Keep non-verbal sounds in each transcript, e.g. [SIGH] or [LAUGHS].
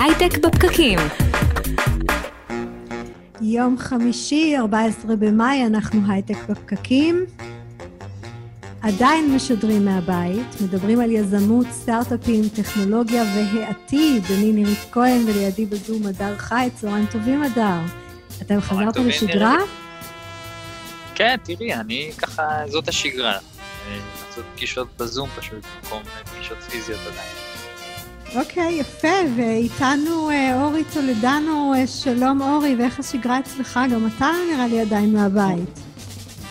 הייטק בפקקים. יום חמישי, 14 במאי, אנחנו הייטק בפקקים. עדיין משדרים מהבית, מדברים על יזמות, סטארט-אפים, טכנולוגיה והעתיד. אני נירית כהן ולידי בזום הדר חי. צהריים טובים, הדר. אתם חזרתם לשגרה? כן, תראי, אני ככה, זאת השגרה. אה, לעשות פגישות בזום פשוט, במקום פגישות פיזיות עדיין. אוקיי, יפה, ואיתנו אה, אורי טולדנו, אה, שלום אורי, ואיך השגרה אצלך? גם אתה נראה לי עדיין מהבית.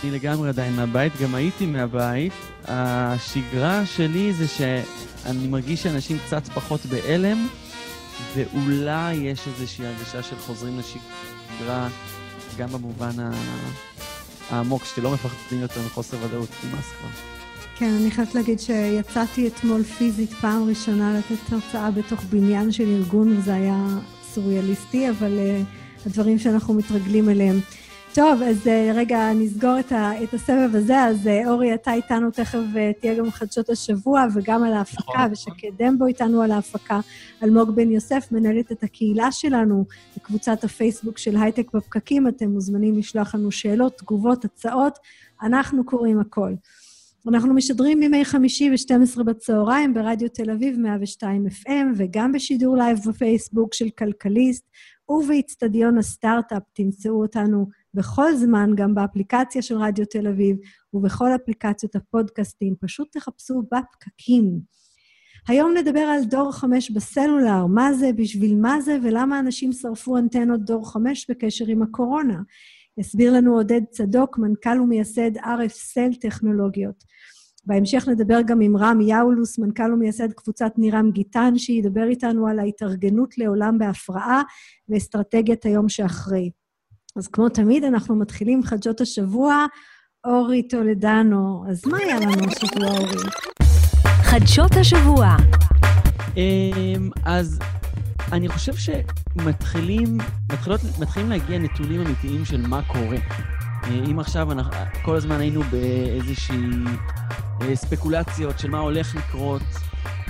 אני לגמרי עדיין מהבית, גם הייתי מהבית. השגרה שלי זה שאני מרגיש שאנשים קצת פחות בהלם, ואולי יש איזושהי הרגשה של חוזרים לשגרה, גם במובן העמוק, שלא מפחדים יותר מחוסר ודאות, נמאס כבר. כן, אני חייבת להגיד שיצאתי אתמול פיזית פעם ראשונה לתת הרצאה בתוך בניין של ארגון, וזה היה סוריאליסטי, אבל uh, הדברים שאנחנו מתרגלים אליהם. טוב, אז uh, רגע, נסגור את, ה, את הסבב הזה. אז uh, אורי, אתה איתנו תכף uh, תהיה גם חדשות השבוע וגם על ההפקה, נכון. ושקדם בו איתנו על ההפקה. אלמוג בן יוסף מנהלת את הקהילה שלנו בקבוצת הפייסבוק של הייטק בפקקים. אתם מוזמנים לשלוח לנו שאלות, תגובות, הצעות. אנחנו קוראים הכל. אנחנו משדרים בימי חמישי ב-12 בצהריים ברדיו תל אביב 102 FM, וגם בשידור לייב בפייסבוק של כלכליסט, ובאיצטדיון הסטארט-אפ תמצאו אותנו בכל זמן, גם באפליקציה של רדיו תל אביב ובכל אפליקציות הפודקאסטים. פשוט תחפשו בפקקים. היום נדבר על דור 5 בסלולר, מה זה, בשביל מה זה ולמה אנשים שרפו אנטנות דור 5 בקשר עם הקורונה. יסביר לנו עודד צדוק, מנכ"ל ומייסד RF סל טכנולוגיות. בהמשך נדבר גם עם רם יאולוס, מנכ"ל ומייסד קבוצת נירם גיטן, שידבר איתנו על ההתארגנות לעולם בהפרעה ואסטרטגיית היום שאחרי. אז כמו תמיד, אנחנו מתחילים חדשות השבוע. אורי טולדנו, אז מה היה לנו השבוע, אורי? חדשות השבוע. אמ, אז אני חושב שמתחילים מתחילות, מתחילים להגיע נתונים אמיתיים של מה קורה. אה, אם עכשיו אנחנו, כל הזמן היינו באיזושהי אה, ספקולציות של מה הולך לקרות,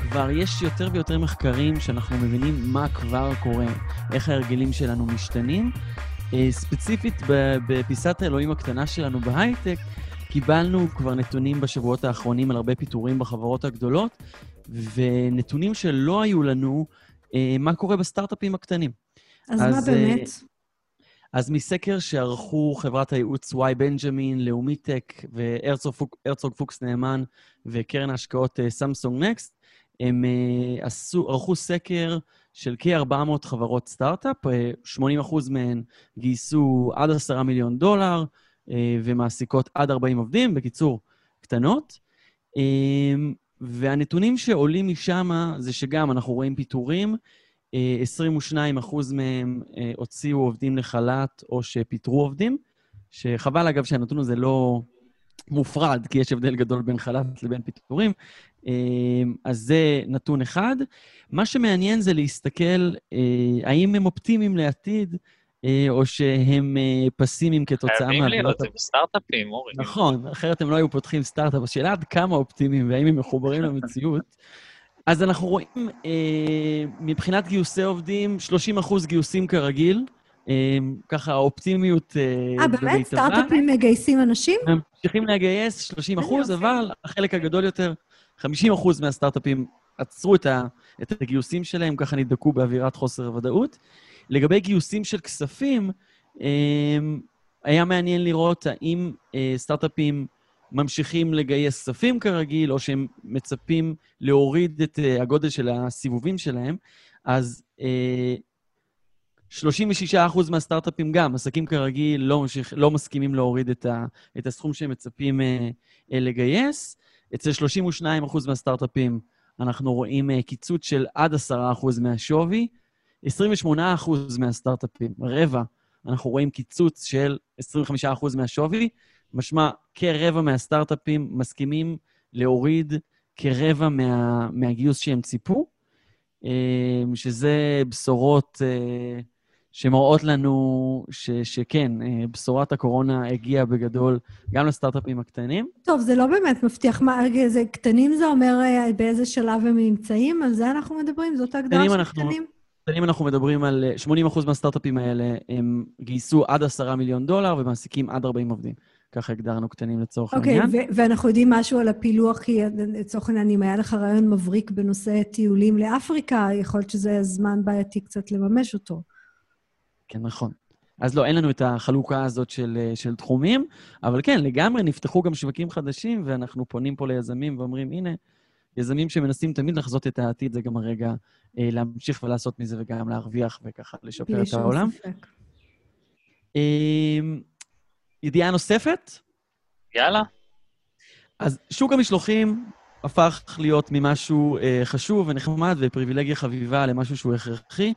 כבר יש יותר ויותר מחקרים שאנחנו מבינים מה כבר קורה, איך ההרגלים שלנו משתנים. אה, ספציפית בפיסת האלוהים הקטנה שלנו בהייטק, קיבלנו כבר נתונים בשבועות האחרונים על הרבה פיטורים בחברות הגדולות, ונתונים שלא היו לנו, מה קורה בסטארט-אפים הקטנים. אז, אז מה באמת? אז מסקר שערכו חברת הייעוץ Y Benjamin, לאומי טק והרצוג פוקס נאמן וקרן ההשקעות סמסונג אה, נקסט, הם אה, עשו, ערכו סקר של כ-400 חברות סטארט-אפ, 80% אה, מהן גייסו עד 10 מיליון דולר ומעסיקות עד 40 עובדים, בקיצור, קטנות. והנתונים שעולים משם זה שגם אנחנו רואים פיטורים, 22 אחוז מהם אה, הוציאו עובדים לחל"ת או שפיטרו עובדים, שחבל, אגב, שהנתון הזה לא מופרד, כי יש הבדל גדול בין חל"ת לבין פיטורים. אה, אז זה נתון אחד. מה שמעניין זה להסתכל אה, האם הם אופטימיים לעתיד, או שהם פסימיים כתוצאה מהעבודות... חייבים להיות, זה בסטארט-אפים, אורי. נכון, אחרת הם לא היו פותחים סטארט-אפ. השאלה עד כמה אופטימיים והאם הם מחוברים [LAUGHS] למציאות. אז אנחנו רואים, אה, מבחינת גיוסי עובדים, 30 אחוז גיוסים כרגיל, אה, ככה האופטימיות אה, אה, באמת? סטארט-אפים מגייסים אנשים? הם ממשיכים לגייס 30 אחוז, אבל החלק הגדול יותר, 50 אחוז מהסטארט-אפים עצרו את הגיוסים שלהם, ככה נדבקו באווירת חוסר ודאות. לגבי גיוסים של כספים, אה, היה מעניין לראות האם אה, סטארט-אפים ממשיכים לגייס כספים כרגיל, או שהם מצפים להוריד את uh, הגודל של הסיבובים שלהם, אז uh, 36% מהסטארט-אפים גם, עסקים כרגיל, לא, ממשיך, לא מסכימים להוריד את, ה, את הסכום שהם מצפים לגייס. אצל 32% מהסטארט-אפים אנחנו רואים קיצוץ של עד 10% מהשווי. 28% מהסטארט-אפים, רבע, אנחנו רואים קיצוץ של 25% מהשווי, משמע, כרבע מהסטארט-אפים מסכימים להוריד כרבע מה, מהגיוס שהם ציפו, אה, שזה בשורות אה, שמראות לנו ש, שכן, אה, בשורת הקורונה הגיעה בגדול גם לסטארט-אפים הקטנים. טוב, זה לא באמת מבטיח. מה, זה, קטנים זה אומר באיזה שלב הם נמצאים? על זה אנחנו מדברים? זאת ההגדרה של אנחנו... קטנים? אם אנחנו מדברים על 80% מהסטארט-אפים האלה, הם גייסו עד 10 מיליון דולר ומעסיקים עד 40 עובדים. ככה הגדרנו קטנים לצורך אוקיי, העניין. ו- ואנחנו יודעים משהו על הפילוח, כי לצורך העניין, אם היה לך רעיון מבריק בנושא טיולים לאפריקה, יכול להיות שזה זמן בעייתי קצת לממש אותו. כן, נכון. אז לא, אין לנו את החלוקה הזאת של, אה, של תחומים, אבל כן, לגמרי נפתחו גם שווקים חדשים, ואנחנו פונים פה ליזמים ואומרים, הנה, יזמים שמנסים תמיד לחזות את העתיד, זה גם הרגע אה, להמשיך ולעשות מזה וגם להרוויח וככה לשפר בלי את שום העולם. ספק. אה, ידיעה נוספת, יאללה. אז שוק המשלוחים הפך להיות ממשהו אה, חשוב ונחמד ופריבילגיה חביבה למשהו שהוא הכרחי.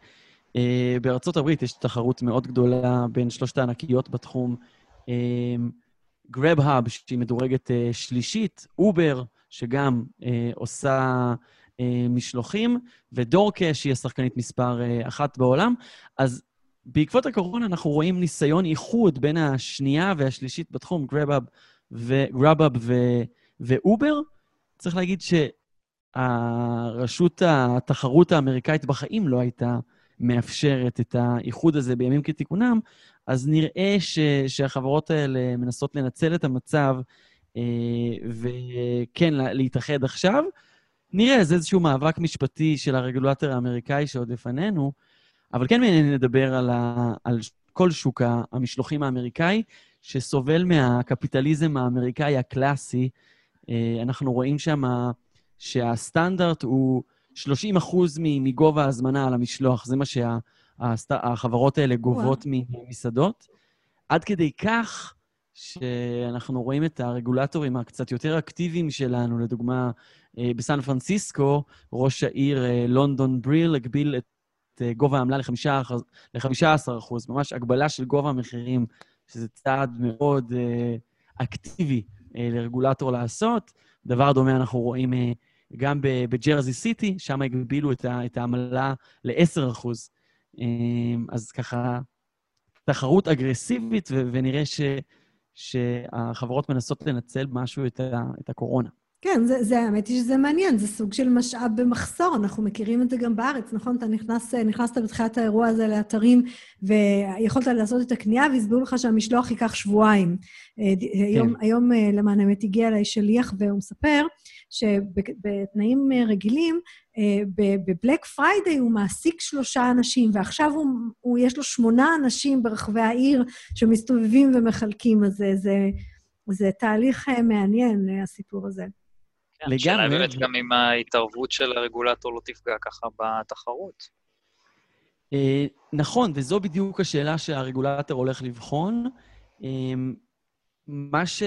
אה, בארצות הברית יש תחרות מאוד גדולה בין שלושת הענקיות בתחום. Grubhub, שהיא מדורגת אה, שלישית, אובר, שגם אה, עושה אה, משלוחים, ודורקה, שהיא השחקנית מספר אה, אחת בעולם. אז בעקבות הקורונה אנחנו רואים ניסיון איחוד בין השנייה והשלישית בתחום, Grubhub ו Grubhub ו- ואובר. צריך להגיד שהרשות התחרות האמריקאית בחיים לא הייתה מאפשרת את האיחוד הזה בימים כתיקונם, אז נראה ש- שהחברות האלה מנסות לנצל את המצב וכן, לה- להתאחד עכשיו. נראה, זה איזשהו מאבק משפטי של הרגולטור האמריקאי שעוד לפנינו, אבל כן מעניין לדבר על, ה- על כל שוק המשלוחים האמריקאי, שסובל מהקפיטליזם האמריקאי הקלאסי. אה, אנחנו רואים שם שהסטנדרט הוא 30 אחוז מגובה ההזמנה על המשלוח, זה מה שהחברות האלה גובות ממסעדות. עד כדי כך שאנחנו רואים את הרגולטורים הקצת יותר אקטיביים שלנו, לדוגמה, אה, בסן פרנסיסקו, ראש העיר אה, לונדון בריל הגביל את אה, גובה העמלה ל-15 אחוז, ממש הגבלה של גובה המחירים, שזה צעד מאוד אקטיבי לרגולטור לעשות. דבר דומה אנחנו רואים גם בג'רזי סיטי, שם הגבילו את העמלה ל-10 אחוז. אז ככה, תחרות אגרסיבית, ונראה ש... שהחברות מנסות לנצל משהו את, ה, את הקורונה. כן, זה, זה, האמת היא שזה מעניין, זה סוג של משאב במחסור, אנחנו מכירים את זה גם בארץ, נכון? אתה נכנס, נכנסת בתחילת האירוע הזה לאתרים, ויכולת לעשות את הקנייה, והסבירו לך שהמשלוח ייקח שבועיים. כן. היום, היום למען האמת הגיע אליי שליח, והוא מספר שבתנאים רגילים, ב Black Friday הוא מעסיק שלושה אנשים, ועכשיו הוא, הוא, יש לו שמונה אנשים ברחבי העיר שמסתובבים ומחלקים, אז זה, זה, זה תהליך מעניין, הסיפור הזה. כן, לגמרי. השאלה באמת גם אם ההתערבות של הרגולטור לא תפגע ככה בתחרות. נכון, וזו בדיוק השאלה שהרגולטור הולך לבחון. מה ש...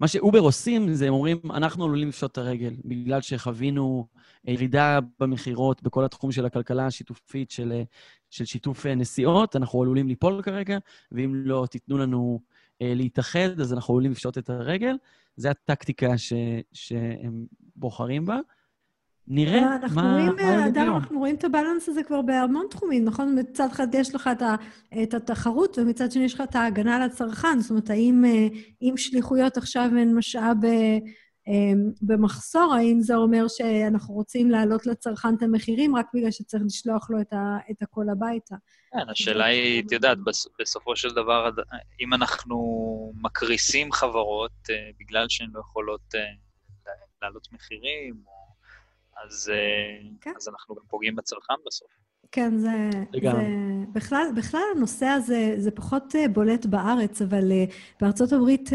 מה שאובר עושים זה, הם אומרים, אנחנו עלולים לפשוט את הרגל, בגלל שחווינו ירידה במכירות בכל התחום של הכלכלה השיתופית של, של שיתוף נסיעות, אנחנו עלולים ליפול כרגע, ואם לא תיתנו לנו להתאחד, אז אנחנו עלולים לפשוט את הרגל. זו הטקטיקה ש, שהם בוחרים בה. נראה אנחנו מה... רואים, מה אדם, אנחנו רואים את הבלנס הזה כבר בהמון תחומים, נכון? מצד אחד יש לך את, ה, את התחרות, ומצד שני יש לך את ההגנה על הצרכן. זאת אומרת, האם אם שליחויות עכשיו הן משאב במחסור, האם זה אומר שאנחנו רוצים להעלות לצרכן את המחירים רק בגלל שצריך לשלוח לו את, ה, את הכל הביתה? כן, השאלה היא, את יודעת, בסופו של דבר, אם אנחנו מקריסים חברות בגלל שהן לא יכולות להעלות מחירים, או אז, כן. אז אנחנו גם פוגעים בצרכן בסוף. כן, זה... זה בכלל, בכלל הנושא הזה, זה פחות בולט בארץ, אבל בארצות הברית,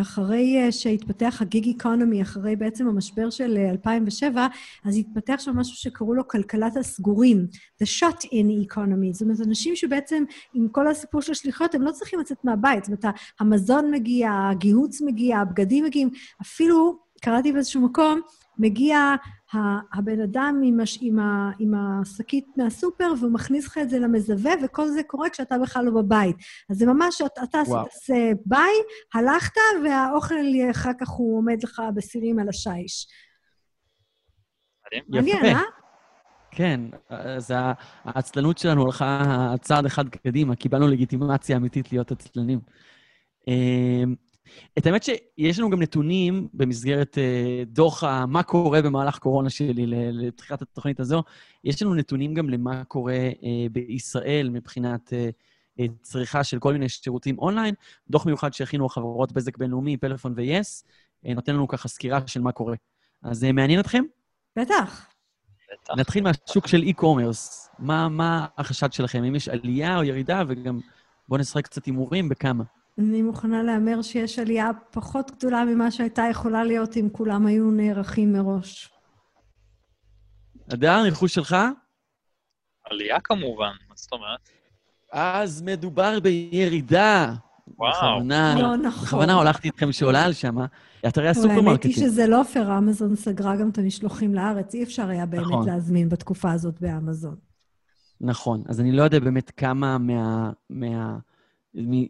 אחרי שהתפתח הגיג איקונומי, אחרי בעצם המשבר של 2007, אז התפתח שם משהו שקראו לו כלכלת הסגורים, The shut-in economy. זאת אומרת, אנשים שבעצם, עם כל הסיפור של השליחיות, הם לא צריכים לצאת מהבית. זאת אומרת, המזון מגיע, הגיהוץ מגיע, הבגדים מגיעים, אפילו, קראתי באיזשהו מקום, מגיע הבן אדם עם, הש... עם, ה... עם השקית מהסופר, והוא מכניס לך את זה למזווה, וכל זה קורה כשאתה בכלל לא בבית. אז זה ממש, אתה, עשית ביי, הלכת, והאוכל אחר כך הוא עומד לך בסירים על השיש. מעניין, אה? כן, אז העצלנות שלנו הלכה צעד אחד קדימה, קיבלנו לגיטימציה אמיתית להיות עצלנים. את האמת שיש לנו גם נתונים במסגרת uh, דוח מה קורה במהלך קורונה שלי לפתיחת התוכנית הזו. יש לנו נתונים גם למה קורה uh, בישראל מבחינת uh, צריכה של כל מיני שירותים אונליין. דוח מיוחד שהכינו החברות בזק בינלאומי, פלאפון ו-yes, uh, נותן לנו ככה סקירה של מה קורה. אז מעניין אתכם? בטח. בטח. נתחיל מהשוק של e-commerce. מה, מה החשד שלכם? אם יש עלייה או ירידה, וגם בואו נשחק קצת הימורים, בכמה. אני מוכנה להמר שיש עלייה פחות גדולה ממה שהייתה יכולה להיות אם כולם היו נערכים מראש. אדר, ניחוש שלך? עלייה כמובן, מה זאת אומרת? אז מדובר בירידה. וואו. בכוונה, לא נכון. בכוונה הולכתי איתכם שולל שם, אתרי אבל האמת היא הסופרמרקטים. שזה לא פייר, אמזון סגרה גם את המשלוחים לארץ. אי אפשר היה באמת נכון. להזמין בתקופה הזאת באמזון. נכון, אז אני לא יודע באמת כמה מה... מה...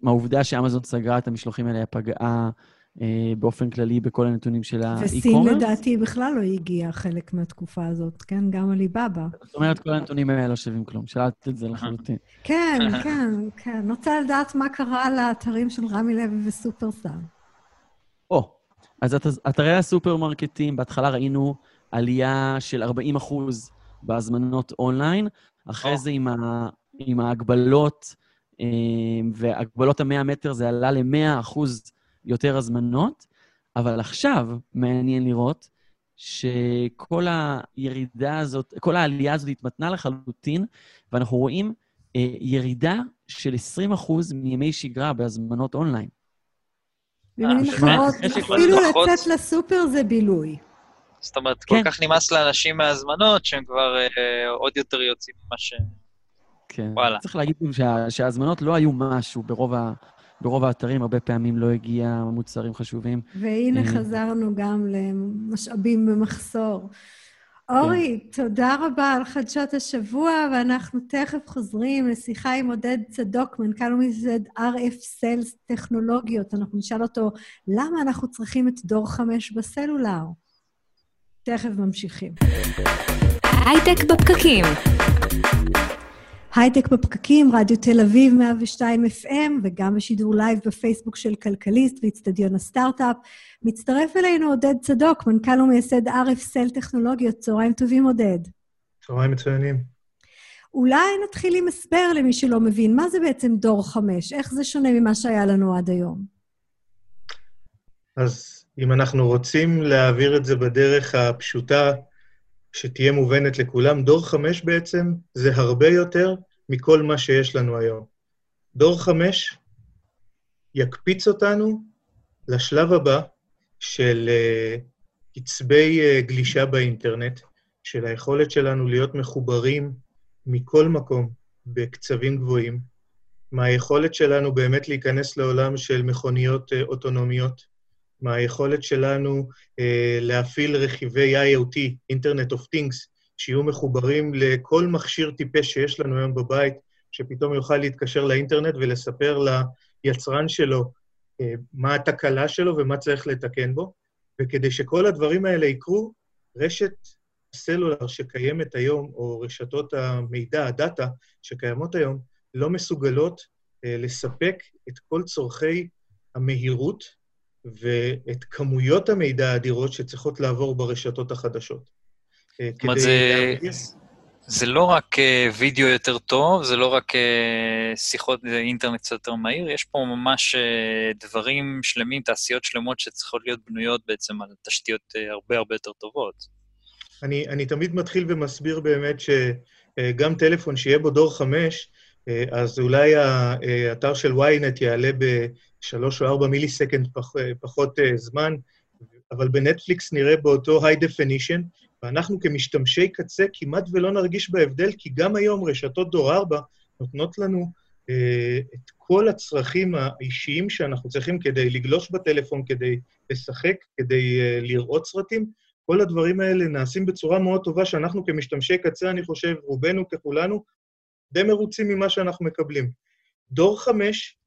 מהעובדה שאמזון סגרה את המשלוחים האלה פגעה אה, באופן כללי בכל הנתונים של וסין האי-קומרס. לדעתי בכלל לא הגיעה חלק מהתקופה הזאת, כן? גם עליבאבא. זאת אומרת, כל הנתונים האלה לא שווים כלום. שאלת את זה לחלוטין. כן, כן, כן. אני רוצה לדעת מה קרה לאתרים של רמי לוי וסופרסל. או, אז את, אתרי הסופרמרקטים, בהתחלה ראינו עלייה של 40 אחוז בהזמנות אונליין, אחרי או. זה עם, ה, עם ההגבלות, והגבלות ה-100 מטר זה עלה ל-100 אחוז יותר הזמנות, אבל עכשיו מעניין לראות שכל הירידה הזאת, כל העלייה הזאת התמתנה לחלוטין, ואנחנו רואים אה, ירידה של 20 אחוז מימי שגרה בהזמנות אונליין. במילים אחרות, אפילו לצאת לסופר זה בילוי. זאת אומרת, כן. כל כך נמאס לאנשים מההזמנות, שהם כבר אה, עוד יותר יוצאים ממה ש... כן. וואלה. צריך להגיד גם שה, שההזמנות לא היו משהו ברוב, ה, ברוב האתרים, הרבה פעמים לא הגיע מוצרים חשובים. והנה אה. חזרנו גם למשאבים במחסור. אורי, תודה רבה על חדשות השבוע, ואנחנו תכף חוזרים לשיחה עם עודד צדוק, מנכ"ל ומייסד RF Cell טכנולוגיות. אנחנו נשאל אותו, למה אנחנו צריכים את דור 5 בסלולר? תכף ממשיכים. הייטק בפקקים. הייטק בפקקים, רדיו תל אביב 102 FM, וגם בשידור לייב בפייסבוק של כלכליסט ואיצטדיון הסטארט-אפ. מצטרף אלינו עודד צדוק, מנכ"ל ומייסד RF Cell טכנולוגיות. צהריים טובים, עודד. צהריים מצוינים. אולי נתחיל עם הסבר למי שלא מבין, מה זה בעצם דור 5? איך זה שונה ממה שהיה לנו עד היום? אז אם אנחנו רוצים להעביר את זה בדרך הפשוטה, שתהיה מובנת לכולם, דור חמש בעצם זה הרבה יותר מכל מה שיש לנו היום. דור חמש יקפיץ אותנו לשלב הבא של אה, קצבי אה, גלישה באינטרנט, של היכולת שלנו להיות מחוברים מכל מקום בקצבים גבוהים, מהיכולת שלנו באמת להיכנס לעולם של מכוניות אה, אוטונומיות, מהיכולת שלנו אה, להפעיל רכיבי IoT, Internet of Things, שיהיו מחוברים לכל מכשיר טיפש שיש לנו היום בבית, שפתאום יוכל להתקשר לאינטרנט ולספר ליצרן שלו אה, מה התקלה שלו ומה צריך לתקן בו. וכדי שכל הדברים האלה יקרו, רשת הסלולר שקיימת היום, או רשתות המידע, הדאטה שקיימות היום, לא מסוגלות אה, לספק את כל צורכי המהירות ואת כמויות המידע האדירות שצריכות לעבור ברשתות החדשות. אה, זאת אומרת, זה- להרגיש- זה לא רק אה, וידאו יותר טוב, זה לא רק אה, שיחות אינטרנט קצת יותר מהיר, יש פה ממש אה, דברים שלמים, תעשיות שלמות שצריכות להיות בנויות בעצם על תשתיות אה, הרבה הרבה יותר טובות. אני, אני תמיד מתחיל ומסביר באמת שגם טלפון שיהיה בו דור חמש, אז אולי האתר של ynet יעלה בשלוש או ארבע מיליסקנד פח, אה, פחות אה, זמן, אבל בנטפליקס נראה באותו high definition, ואנחנו כמשתמשי קצה כמעט ולא נרגיש בהבדל, כי גם היום רשתות דור ארבע נותנות לנו אה, את כל הצרכים האישיים שאנחנו צריכים כדי לגלוש בטלפון, כדי לשחק, כדי אה, לראות סרטים, כל הדברים האלה נעשים בצורה מאוד טובה, שאנחנו כמשתמשי קצה, אני חושב, רובנו ככולנו, די מרוצים ממה שאנחנו מקבלים. דור חמש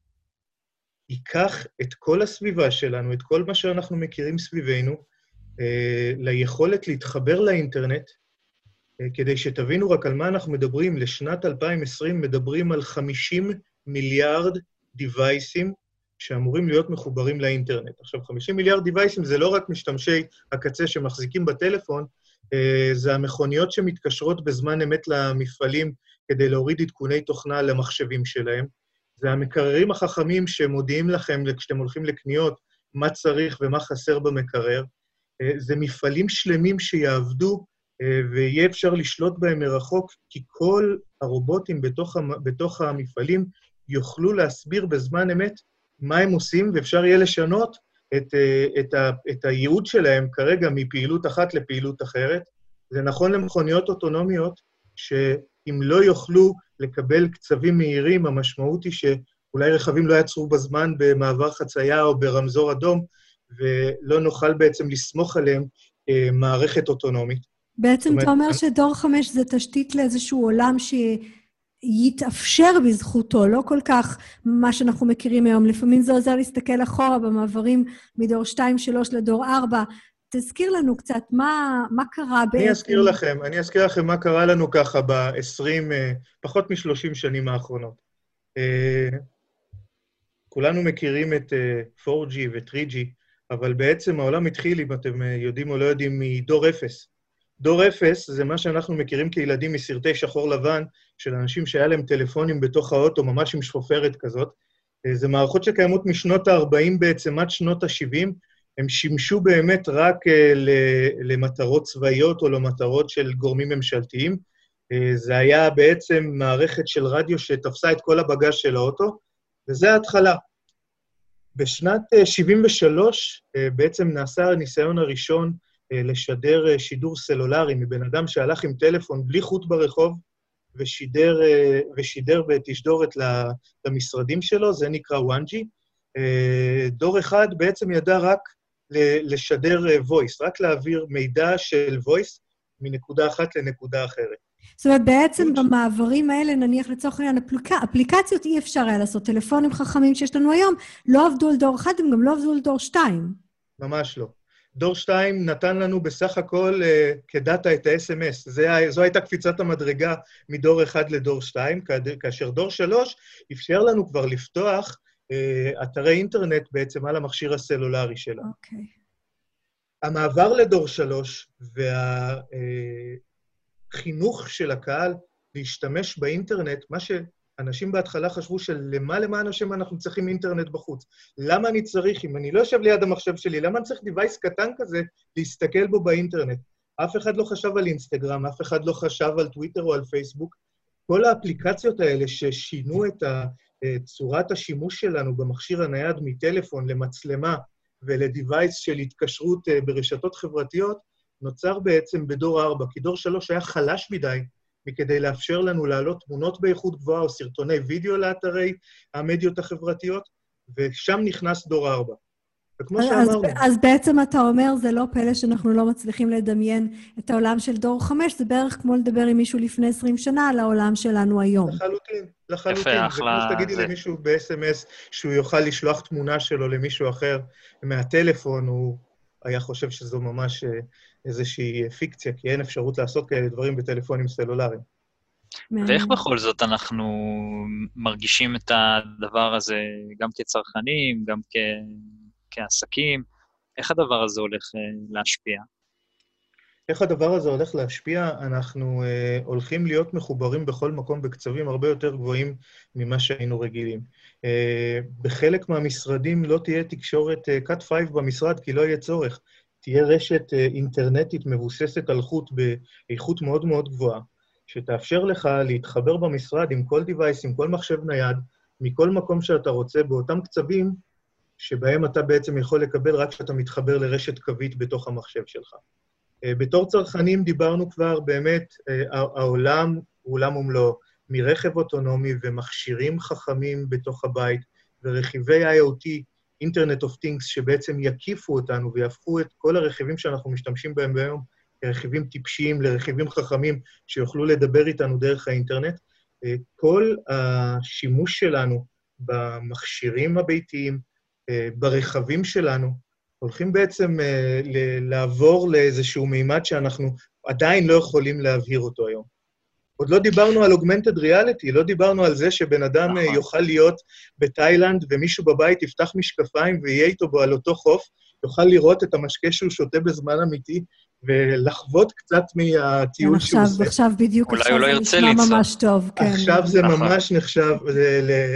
ייקח את כל הסביבה שלנו, את כל מה שאנחנו מכירים סביבנו, אה, ליכולת להתחבר לאינטרנט, אה, כדי שתבינו רק על מה אנחנו מדברים. לשנת 2020 מדברים על 50 מיליארד דיווייסים שאמורים להיות מחוברים לאינטרנט. עכשיו, 50 מיליארד דיווייסים זה לא רק משתמשי הקצה שמחזיקים בטלפון, אה, זה המכוניות שמתקשרות בזמן אמת למפעלים כדי להוריד עדכוני תוכנה למחשבים שלהם. זה המקררים החכמים שמודיעים לכם כשאתם הולכים לקניות מה צריך ומה חסר במקרר. אה, זה מפעלים שלמים שיעבדו אה, ויהיה אפשר לשלוט בהם מרחוק, כי כל הרובוטים בתוך, המ... בתוך המפעלים יוכלו להסביר בזמן אמת מה הם עושים, ואפשר יהיה לשנות את, אה, את, ה... את הייעוד שלהם כרגע מפעילות אחת לפעילות אחרת. זה נכון למכוניות אוטונומיות, שאם לא יוכלו לקבל קצבים מהירים, המשמעות היא שאולי רכבים לא יעצרו בזמן במעבר חצייה או ברמזור אדום, ולא נוכל בעצם לסמוך עליהם אה, מערכת אוטונומית. בעצם אתה אומר שדור חמש זה תשתית לאיזשהו עולם שיתאפשר בזכותו, לא כל כך מה שאנחנו מכירים היום. לפעמים זה עוזר להסתכל אחורה במעברים מדור 2, 3 לדור 4. תזכיר לנו קצת מה, מה קרה בעצם. אני אזכיר לכם, אני אזכיר לכם מה קרה לנו ככה ב-20, אה, פחות מ-30 שנים האחרונות. אה, כולנו מכירים את 4G אה, ו-3G, אבל בעצם העולם התחיל, אם אתם יודעים או לא יודעים, מדור אפס. דור אפס זה מה שאנחנו מכירים כילדים מסרטי שחור לבן, של אנשים שהיה להם טלפונים בתוך האוטו, ממש עם שפופרת כזאת. זה מערכות שקיימות משנות ה-40 בעצם עד שנות ה-70. הם שימשו באמת רק uh, למטרות צבאיות או למטרות של גורמים ממשלתיים. Uh, זה היה בעצם מערכת של רדיו שתפסה את כל הבגז של האוטו, וזה ההתחלה. בשנת uh, 73' uh, בעצם נעשה הניסיון הראשון אה, לשדר אה, שידור סלולרי מבן אדם שהלך עם טלפון בלי חוט ברחוב ושידר, אה, ושידר בתשדורת למשרדים שלו, זה נקרא וואנג'י. דור אחד בעצם ידע רק לשדר voice, רק להעביר מידע של voice מנקודה אחת לנקודה אחרת. זאת אומרת, בעצם במעברים האלה, נניח לצורך העניין, אפליק... אפליקציות אי אפשר היה לעשות. טלפונים חכמים שיש לנו היום לא עבדו על דור אחד, הם גם לא עבדו על דור שתיים. ממש לא. דור 2 נתן לנו בסך הכל uh, כדאטה את ה-SMS. זו הייתה קפיצת המדרגה מדור 1 לדור 2, כאשר דור 3 אפשר לנו כבר לפתוח אתרי אינטרנט בעצם על המכשיר הסלולרי שלנו. אוקיי. Okay. המעבר לדור 3 והחינוך uh, של הקהל להשתמש באינטרנט, מה ש... אנשים בהתחלה חשבו שלמה למען השם אנחנו צריכים אינטרנט בחוץ. למה אני צריך, אם אני לא יושב ליד המחשב שלי, למה אני צריך דיווייס קטן כזה להסתכל בו באינטרנט? אף אחד לא חשב על אינסטגרם, אף אחד לא חשב על טוויטר או על פייסבוק. כל האפליקציות האלה ששינו את צורת השימוש שלנו במכשיר הנייד מטלפון למצלמה ולדיווייס של התקשרות אה, ברשתות חברתיות, נוצר בעצם בדור 4, כי דור 3 היה חלש מדי מכדי לאפשר לנו להעלות תמונות באיכות גבוהה או סרטוני וידאו לאתרי המדיות החברתיות, ושם נכנס דור ארבע. וכמו אז, שאמרנו... אז בעצם אתה אומר, זה לא פלא שאנחנו לא מצליחים לדמיין את העולם של דור חמש, זה בערך כמו לדבר עם מישהו לפני 20 שנה על העולם שלנו היום. לחלוטין, לחלוטין. יפה, אחלה. זה כמו שתגידי זה... למישהו ב-SMS שהוא יוכל לשלוח תמונה שלו למישהו אחר מהטלפון, הוא היה חושב שזו ממש אה, איזושהי פיקציה, כי אין אפשרות לעשות כאלה דברים בטלפונים סלולריים. ואיך בכל זאת אנחנו מרגישים את הדבר הזה גם כצרכנים, גם כ... כעסקים? איך הדבר הזה הולך אה, להשפיע? איך הדבר הזה הולך להשפיע? אנחנו uh, הולכים להיות מחוברים בכל מקום בקצבים הרבה יותר גבוהים ממה שהיינו רגילים. Uh, בחלק מהמשרדים לא תהיה תקשורת uh, cut 5 במשרד, כי לא יהיה צורך. תהיה רשת אה, אינטרנטית מבוססת על חוט באיכות מאוד מאוד גבוהה, שתאפשר לך להתחבר במשרד עם כל device, עם כל מחשב נייד, מכל מקום שאתה רוצה, באותם קצבים שבהם אתה בעצם יכול לקבל רק כשאתה מתחבר לרשת קווית בתוך המחשב שלך. אה, בתור צרכנים דיברנו כבר, באמת, אה, העולם הוא עולם ומלואו, מרכב אוטונומי ומכשירים חכמים בתוך הבית ורכיבי IoT Internet of Things, שבעצם יקיפו אותנו ויהפכו את כל הרכיבים שאנחנו משתמשים בהם היום לרכיבים טיפשיים, לרכיבים חכמים, שיוכלו לדבר איתנו דרך האינטרנט. אה, כל השימוש שלנו במכשירים הביתיים, ברכבים שלנו, הולכים בעצם אה, לעבור לאיזשהו מימד שאנחנו עדיין לא יכולים להבהיר אותו היום. עוד לא דיברנו על אוגמנטד ריאליטי, לא דיברנו על זה שבן אדם נכון. נכון. יוכל להיות בתאילנד ומישהו בבית יפתח משקפיים ויהיה איתו בו על אותו חוף, יוכל לראות את המשקה שהוא שותה בזמן אמיתי ולחוות קצת כן, מהטיול שהוא עכשיו, עושה. עכשיו בדיוק, עכשיו לא זה נשמע לנסוע. ממש טוב, כן. עכשיו זה נכון. ממש נחשב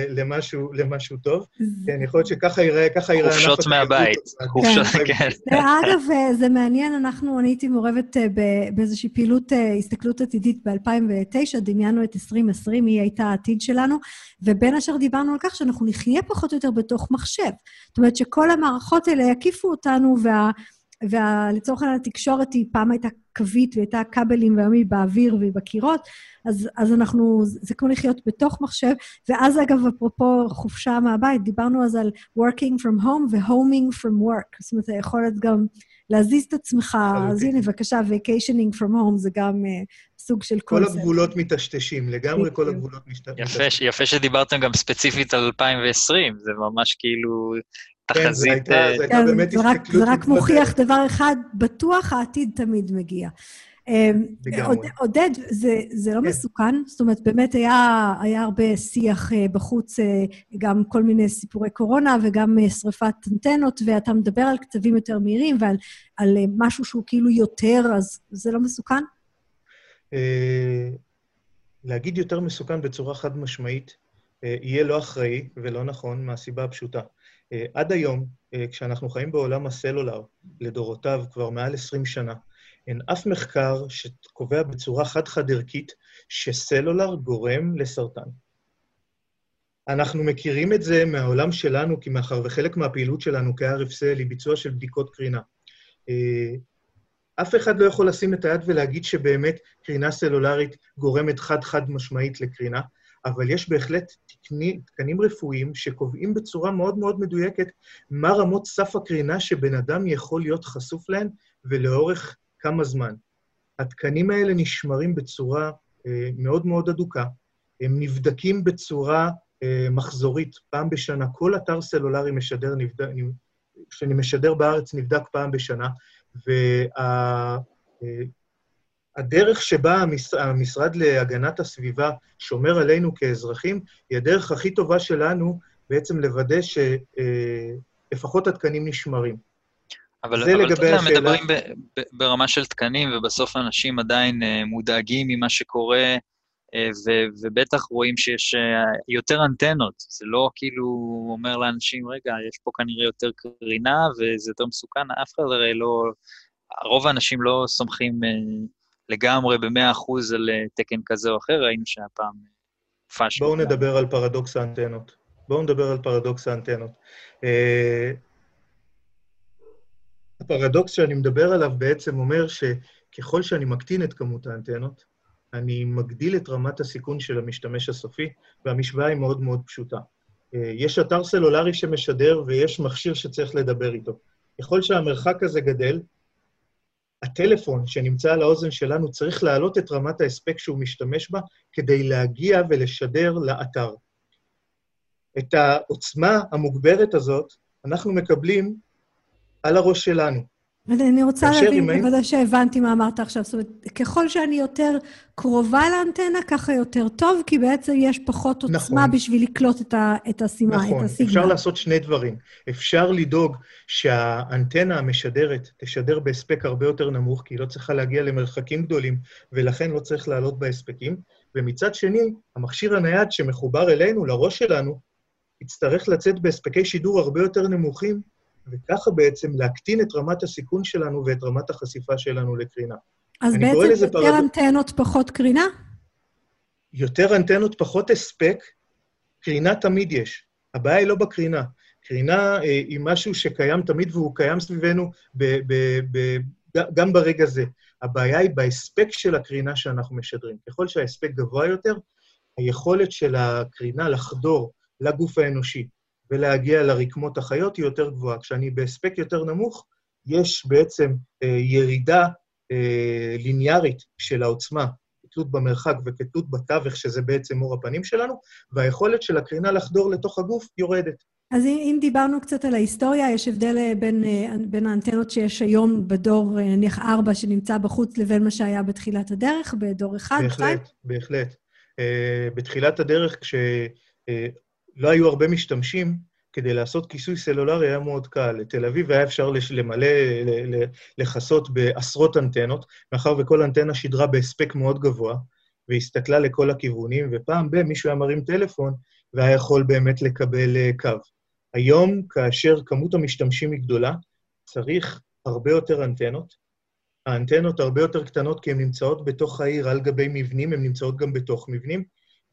למשהו, למשהו טוב. זה- כן, יכול להיות שככה ייראה, ככה ייראה... חופשות. מהבית. חופשות, כן. ואגב, אה, זה מעניין, אנחנו, אני הייתי מעורבת אה, באיזושהי פעילות אה, הסתכלות עתידית ב-2009, דמיינו את 2020, היא הייתה העתיד שלנו, ובין השאר דיברנו על כך שאנחנו נחיה פחות או יותר בתוך מחשב. זאת אומרת שכל המערכות האלה יקיפו אותנו, וה... ולצורך העניין התקשורת היא פעם הייתה קווית והייתה כבלים והיום היא באוויר והיא בקירות, אז, אז אנחנו, זה כמו לחיות בתוך מחשב. ואז אגב, אפרופו חופשה מהבית, דיברנו אז על working from home ו-homing from work. זאת אומרת, היכולת גם להזיז את עצמך, אז לחלוטין. הנה, בבקשה, vacationing from home זה גם uh, סוג של כל קונספט. הגבולות מטשטשים, לגמרי כל. הגבולות יפה, מטשטשים. ש- יפה שדיברתם גם ספציפית על 2020, זה ממש כאילו כן, זו תחזית... הייתה אה, זו הייתה כן, באמת זה רק, הסתכלות... זה רק. מוכיח דבר אחד, בטוח העתיד תמיד מגיע. אמ, עודד, זה, זה לא כן. מסוכן? זאת אומרת, באמת היה, היה הרבה שיח אה, בחוץ, אה, גם כל מיני סיפורי קורונה וגם שריפת אנטנות, ואתה מדבר על קצבים יותר מהירים ועל על משהו שהוא כאילו יותר, אז זה לא מסוכן? להגיד יותר מסוכן בצורה חד משמעית, יהיה לא אחראי ולא נכון מהסיבה הפשוטה. אה, עד היום, אה, כשאנחנו חיים בעולם הסלולר, לדורותיו כבר מעל 20 שנה, אין אף מחקר שקובע בצורה חד-חד ערכית שסלולר גורם לסרטן. אנחנו מכירים את זה מהעולם שלנו, כי מאחר וחלק מהפעילות שלנו כ-RFCL היא ביצוע של בדיקות קרינה. אה, אף אחד לא יכול לשים את היד ולהגיד שבאמת קרינה סלולרית גורמת חד-חד משמעית לקרינה, אבל יש בהחלט תקני, תקנים רפואיים שקובעים בצורה מאוד מאוד מדויקת מה רמות סף הקרינה שבן אדם יכול להיות חשוף להן ולאורך כמה זמן. התקנים האלה נשמרים בצורה אה, מאוד מאוד הדוקה, הם נבדקים בצורה אה, מחזורית, פעם בשנה. כל אתר סלולרי משדר, נבדק, שאני משדר בארץ נבדק פעם בשנה, והדרך שבה המש- המשרד להגנת הסביבה שומר עלינו כאזרחים, היא הדרך הכי טובה שלנו בעצם לוודא שלפחות התקנים נשמרים. אבל, זה אבל לגבי אתה יודע, השאלה. מדברים ב, ב, ברמה של תקנים, ובסוף אנשים עדיין uh, מודאגים ממה שקורה, uh, ו, ובטח רואים שיש uh, יותר אנטנות. זה לא כאילו אומר לאנשים, רגע, יש פה כנראה יותר קרינה וזה יותר מסוכן, אף אחד הרי לא... רוב האנשים לא סומכים uh, לגמרי במאה אחוז על uh, תקן כזה או אחר, ראינו שהיה פעם פאשלה. בואו נדבר על פרדוקס האנטנות. בואו נדבר על פרדוקס האנטנות. אה, הפרדוקס שאני מדבר עליו בעצם אומר שככל שאני מקטין את כמות האנטנות, אני מגדיל את רמת הסיכון של המשתמש הסופי, והמשוואה היא מאוד מאוד פשוטה. אה, יש אתר סלולרי שמשדר ויש מכשיר שצריך לדבר איתו. ככל שהמרחק הזה גדל, הטלפון שנמצא על האוזן שלנו צריך להעלות את רמת ההספק שהוא משתמש בה כדי להגיע ולשדר לאתר. את העוצמה המוגברת הזאת אנחנו מקבלים על הראש שלנו. אני רוצה להבין, לוודא שהבנתי מה אמרת עכשיו. זאת אומרת, ככל שאני יותר קרובה לאנטנה, ככה יותר טוב, כי בעצם יש פחות עוצמה נכון. בשביל לקלוט את, ה, את הסימה, נכון, את הסיגנל. אפשר לעשות שני דברים. אפשר לדאוג שהאנטנה המשדרת תשדר בהספק הרבה יותר נמוך, כי היא לא צריכה להגיע למרחקים גדולים, ולכן לא צריך לעלות בהספקים. ומצד שני, המכשיר הנייד שמחובר אלינו, לראש שלנו, יצטרך לצאת בהספקי שידור הרבה יותר נמוכים, וככה בעצם להקטין את רמת הסיכון שלנו ואת רמת החשיפה שלנו לקרינה. אז בעצם יותר פרדוקס. אנטנות, פחות קרינה? יותר אנטנות, פחות הספק, קרינה תמיד יש. הבעיה היא לא בקרינה. קרינה אה, היא משהו שקיים תמיד והוא קיים סביבנו ב- ב- ב- ג- גם ברגע זה. הבעיה היא בהספק של הקרינה שאנחנו משדרים. ככל שההספק גבוה יותר, היכולת של הקרינה לחדור לגוף האנושי ולהגיע לרקמות החיות היא יותר גבוהה. כשאני בהספק יותר נמוך, יש בעצם אה, ירידה אה, ליניארית של העוצמה כתלות במרחק וכתלות בתווך, שזה בעצם אור הפנים שלנו, והיכולת של הקרינה לחדור לתוך הגוף יורדת. אז אם דיברנו קצת על ההיסטוריה, יש הבדל אה, בין, אה, בין האנטנות שיש היום בדור, אה, נניח ארבע, שנמצא בחוץ, לבין מה שהיה בתחילת הדרך, בדור אחד, בהחלט, שתיים? בהחלט. בתחילת הדרך, כשלא היו הרבה משתמשים, כדי לעשות כיסוי סלולרי היה מאוד קל. לתל אביב היה אפשר למלא, לכסות בעשרות אנטנות, מאחר וכל אנטנה שידרה בהספק מאוד גבוה, והסתכלה לכל הכיוונים, ופעם ב- מישהו היה מרים טלפון והיה יכול באמת לקבל קו. היום, כאשר כמות המשתמשים היא גדולה, צריך הרבה יותר אנטנות. האנטנות הרבה יותר קטנות כי הן נמצאות בתוך העיר על גבי מבנים, הן נמצאות גם בתוך מבנים,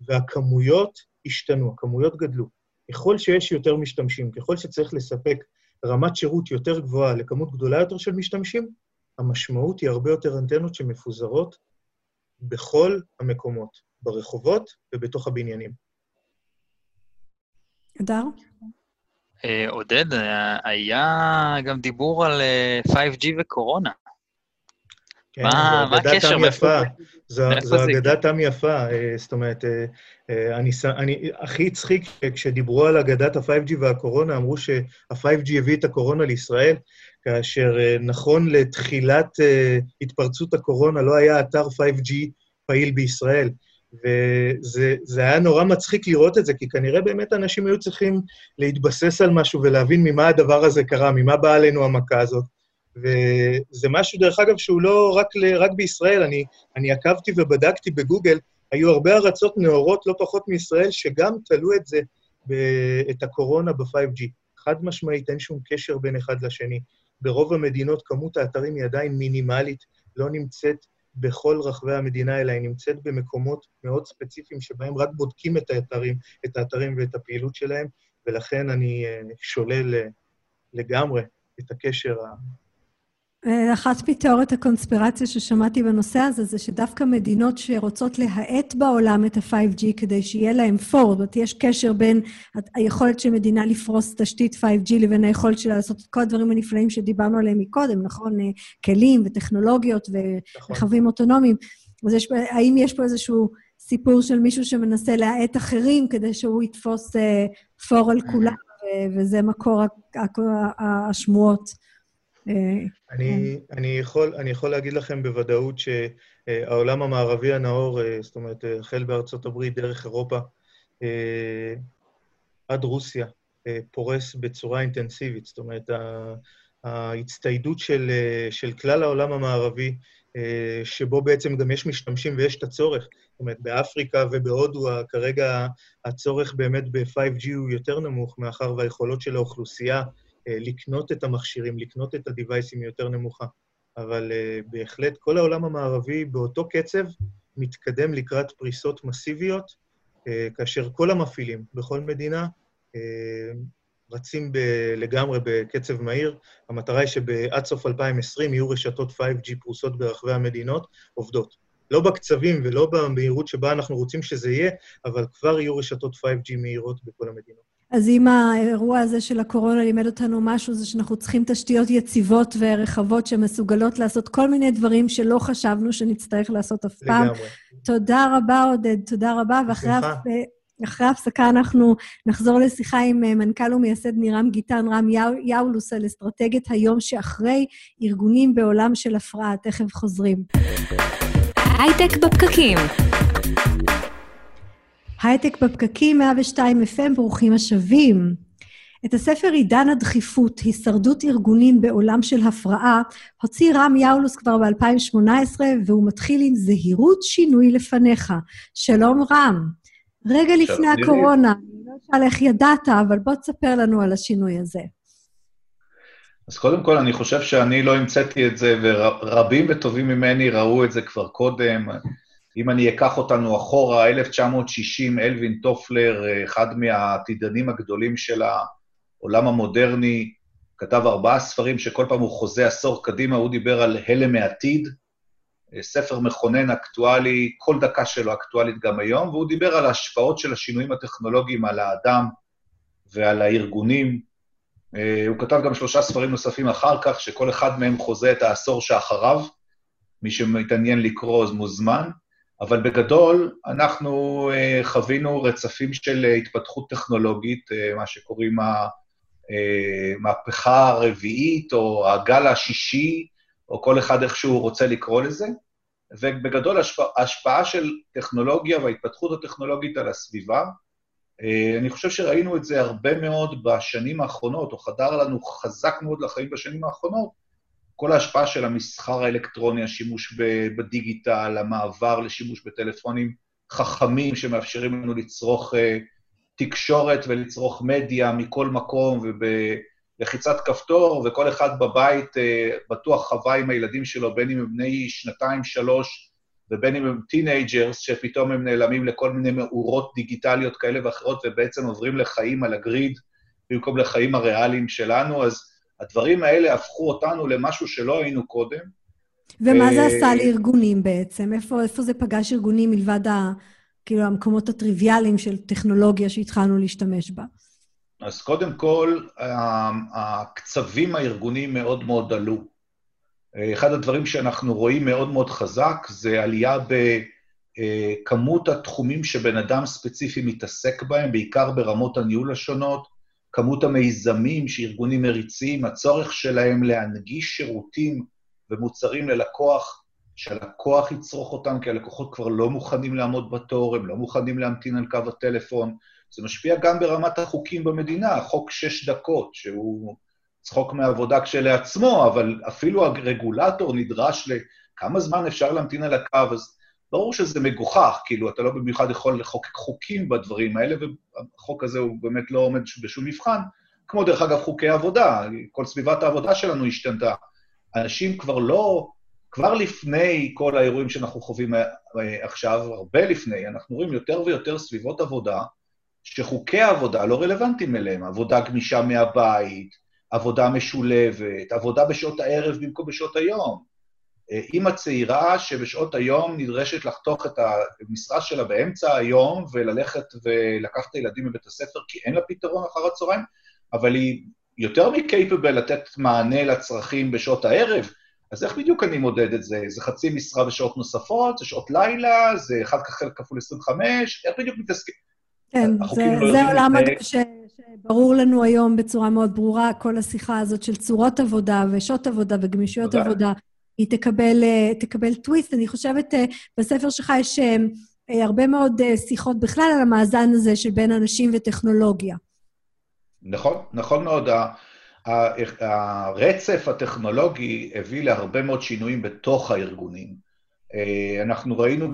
והכמויות השתנו, הכמויות גדלו. ככל שיש יותר משתמשים, ככל שצריך לספק רמת שירות יותר גבוהה לכמות גדולה יותר של משתמשים, המשמעות היא הרבה יותר אנטנות שמפוזרות בכל המקומות, ברחובות ובתוך הבניינים. אדר? אה, עודד, אה, היה גם דיבור על 5G אה, וקורונה. כן, מה, מה הקשר? יפה. זו, אגדת עם יפה. זאת אומרת, אני, אני, הכי הצחיק כשדיברו על אגדת ה-5G והקורונה, אמרו שה-5G הביא את הקורונה לישראל, כאשר נכון לתחילת התפרצות הקורונה לא היה אתר 5G פעיל בישראל. וזה היה נורא מצחיק לראות את זה, כי כנראה באמת אנשים היו צריכים להתבסס על משהו ולהבין ממה הדבר הזה קרה, ממה באה עלינו המכה הזאת. וזה משהו, דרך אגב, שהוא לא רק, ל, רק בישראל, אני, אני עקבתי ובדקתי בגוגל, היו הרבה ארצות נאורות, לא פחות מישראל, שגם תלו את זה, את הקורונה ב-5G. חד משמעית, אין שום קשר בין אחד לשני. ברוב המדינות כמות האתרים היא עדיין מינימלית, לא נמצאת בכל רחבי המדינה, אלא היא נמצאת במקומות מאוד ספציפיים שבהם רק בודקים את האתרים, את האתרים ואת הפעילות שלהם, ולכן אני אה, שולל אה, לגמרי את הקשר אחת מתיאוריות הקונספירציה ששמעתי בנושא הזה, זה שדווקא מדינות שרוצות להאט בעולם את ה-5G כדי שיהיה להם פור, זאת אומרת, יש קשר בין היכולת של מדינה לפרוס תשתית 5G לבין היכולת שלה לעשות את כל הדברים הנפלאים שדיברנו עליהם מקודם, נכון? אה, כלים וטכנולוגיות ורכבים נכון. אוטונומיים. אז יש, האם יש פה איזשהו סיפור של מישהו שמנסה להאט אחרים כדי שהוא יתפוס אה, פור על כולם, וזה מקור השמועות? אה, אני, כן. אני, יכול, אני יכול להגיד לכם בוודאות שהעולם המערבי הנאור, אה, זאת אומרת, החל בארצות הברית, דרך אירופה, אה, עד רוסיה, פורס בצורה אינטנסיבית. זאת אומרת, ההצטיידות של, של כלל העולם המערבי, שבו בעצם גם יש משתמשים ויש את הצורך. זאת אומרת, באפריקה ובהודו כרגע הצורך באמת ב-5G הוא יותר נמוך, מאחר והיכולות של האוכלוסייה אה, לקנות את המכשירים, לקנות את הדיווייסים היא יותר נמוכה. אבל uh, בהחלט כל העולם המערבי באותו קצב מתקדם לקראת פריסות מסיביות, uh, כאשר כל המפעילים בכל מדינה רצים ב- לגמרי בקצב מהיר. המטרה היא שעד סוף 2020 יהיו רשתות 5G פרוסות ברחבי המדינות עובדות. לא בקצבים ולא במהירות שבה אנחנו רוצים שזה יהיה, אבל כבר יהיו רשתות 5G מהירות בכל המדינות. אז אם האירוע הזה של הקורונה לימד אותנו משהו, זה שאנחנו צריכים תשתיות יציבות ורחבות שמסוגלות לעשות כל מיני דברים שלא חשבנו שנצטרך לעשות אף פעם. לגמרי. תודה רבה, עודד, תודה רבה. ואחרי ההפסקה אנחנו נחזור לשיחה עם אה, מנכ"ל ומייסד נירם גיטן, רם יאולוס, על אסטרטגיית היום שאחרי ארגונים בעולם של הפרעה. תכף חוזרים. הייטק בפקקים. הייטק בפקקים, 102 FM, ברוכים השבים. את הספר עידן הדחיפות, הישרדות ארגונים בעולם של הפרעה, הוציא רם יאולוס כבר ב-2018, והוא מתחיל עם זהירות שינוי לפניך. שלום רם. רגע לפני הקורונה, אני לא אשאל איך ידעת, אבל בוא תספר לנו על השינוי הזה. אז קודם כל, אני חושב שאני לא המצאתי את זה, ורבים וטובים ממני ראו את זה כבר קודם. אם אני אקח אותנו אחורה, 1960, אלווין טופלר, אחד מהעתידנים הגדולים של העולם המודרני, כתב ארבעה ספרים שכל פעם הוא חוזה עשור קדימה, הוא דיבר על הלם מעתיד, ספר מכונן אקטואלי, כל דקה שלו אקטואלית גם היום, והוא דיבר על ההשפעות של השינויים הטכנולוגיים על האדם ועל הארגונים. הוא כתב גם שלושה ספרים נוספים אחר כך, שכל אחד מהם חוזה את העשור שאחריו. מי שמתעניין לקרוא אז מוזמן. אבל בגדול, אנחנו uh, חווינו רצפים של uh, התפתחות טכנולוגית, uh, מה שקוראים המהפכה הרביעית, או הגל השישי, או כל אחד איך שהוא רוצה לקרוא לזה, ובגדול ההשפעה של טכנולוגיה וההתפתחות הטכנולוגית על הסביבה, אני חושב שראינו את זה הרבה מאוד בשנים האחרונות, או חדר לנו חזק מאוד לחיים בשנים האחרונות, כל ההשפעה של המסחר האלקטרוני, השימוש בדיגיטל, המעבר לשימוש בטלפונים חכמים שמאפשרים לנו לצרוך uh, תקשורת ולצרוך מדיה מכל מקום ובלחיצת כפתור, וכל אחד בבית uh, בטוח חווה עם הילדים שלו, בין אם הם בני שנתיים, שלוש, ובין אם הם teenagers, שפתאום הם נעלמים לכל מיני מאורות דיגיטליות כאלה ואחרות, ובעצם עוברים לחיים על ה grid במקום לחיים הריאליים שלנו, אז הדברים האלה הפכו אותנו למשהו שלא היינו קודם. ומה זה עשה לארגונים בעצם? איפה, איפה זה פגש ארגונים מלבד ה, כאילו המקומות הטריוויאליים של טכנולוגיה שהתחלנו להשתמש בה? אז קודם כל, הקצבים הארגוניים מאוד מאוד עלו. אחד הדברים שאנחנו רואים מאוד מאוד חזק זה עלייה בכמות התחומים שבן אדם ספציפי מתעסק בהם, בעיקר ברמות הניהול השונות, כמות המיזמים שארגונים מריצים, הצורך שלהם להנגיש שירותים ומוצרים ללקוח, שהלקוח יצרוך אותם, כי הלקוחות כבר לא מוכנים לעמוד בתור, הם לא מוכנים להמתין על קו הטלפון. זה משפיע גם ברמת החוקים במדינה, חוק שש דקות, שהוא צחוק מעבודה כשלעצמו, אבל אפילו הרגולטור נדרש לכמה זמן אפשר להמתין על הקו, אז ברור שזה מגוחך, כאילו, אתה לא במיוחד יכול לחוקק חוקים בדברים האלה, והחוק הזה הוא באמת לא עומד בשום מבחן, כמו דרך אגב חוקי עבודה, כל סביבת העבודה שלנו השתנתה. אנשים כבר לא, כבר לפני כל האירועים שאנחנו חווים אה, עכשיו, הרבה לפני, אנחנו רואים יותר ויותר סביבות עבודה, שחוקי העבודה לא רלוונטיים אליהם, עבודה גמישה מהבית, עבודה משולבת, עבודה בשעות הערב במקום בשעות היום. אימא צעירה שבשעות היום נדרשת לחתוך את המשרה שלה באמצע היום וללכת ולקחת את הילדים מבית הספר כי אין לה פתרון אחר הצהריים, אבל היא יותר מקייפבל לתת מענה לצרכים בשעות הערב, אז איך בדיוק אני מודד את זה? זה חצי משרה בשעות נוספות, זה שעות לילה, זה אחד כפול 25, איך בדיוק מתעסקים? כן, זה, לא זה עולם ש, שברור לנו היום בצורה מאוד ברורה, כל השיחה הזאת של צורות עבודה ושעות עבודה וגמישויות תודה. עבודה. היא תקבל, אה, תקבל טוויסט. אני חושבת, אה, בספר שלך יש אה, הרבה מאוד שיחות בכלל על המאזן הזה של בין אנשים וטכנולוגיה. נכון, נכון מאוד. הרצף הטכנולוגי הביא להרבה מאוד שינויים בתוך הארגונים. אנחנו ראינו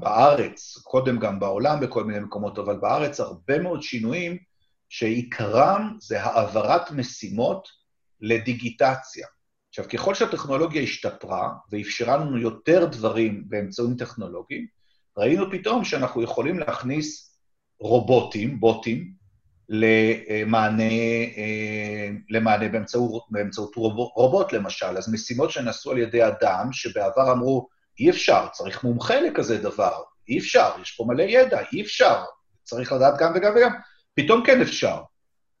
בארץ, קודם גם בעולם בכל מיני מקומות, אבל בארץ הרבה מאוד שינויים שעיקרם זה העברת משימות לדיגיטציה. עכשיו, ככל שהטכנולוגיה השתפרה ואפשרה לנו יותר דברים באמצעים טכנולוגיים, ראינו פתאום שאנחנו יכולים להכניס רובוטים, בוטים, למענה, אה, למענה באמצעות, באמצעות רובוט, למשל. אז משימות שנעשו על ידי אדם, שבעבר אמרו, אי אפשר, צריך מומחה לכזה דבר, אי אפשר, יש פה מלא ידע, אי אפשר, צריך לדעת גם וגם וגם, פתאום כן אפשר.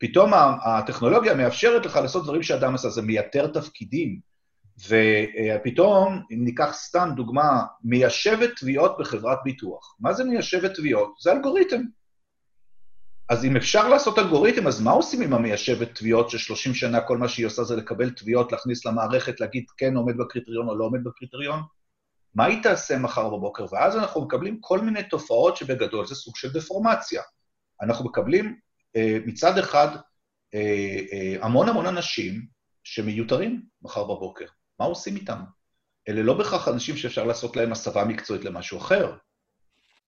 פתאום הטכנולוגיה מאפשרת לך לעשות דברים שאדם עשה, זה מייתר תפקידים. ופתאום, אם ניקח סתם דוגמה, מיישבת תביעות בחברת ביטוח. מה זה מיישבת תביעות? זה אלגוריתם. אז אם אפשר לעשות אלגוריתם, אז מה עושים עם המיישבת תביעות ש-30 שנה כל מה שהיא עושה זה לקבל תביעות, להכניס למערכת, להגיד כן עומד בקריטריון או לא עומד בקריטריון? מה היא תעשה מחר בבוקר? ואז אנחנו מקבלים כל מיני תופעות שבגדול זה סוג של דפורמציה. אנחנו מקבלים מצד אחד, אה, אה, המון המון אנשים שמיותרים מחר בבוקר. מה עושים איתם? אלה לא בהכרח אנשים שאפשר לעשות להם הסבה מקצועית למשהו אחר,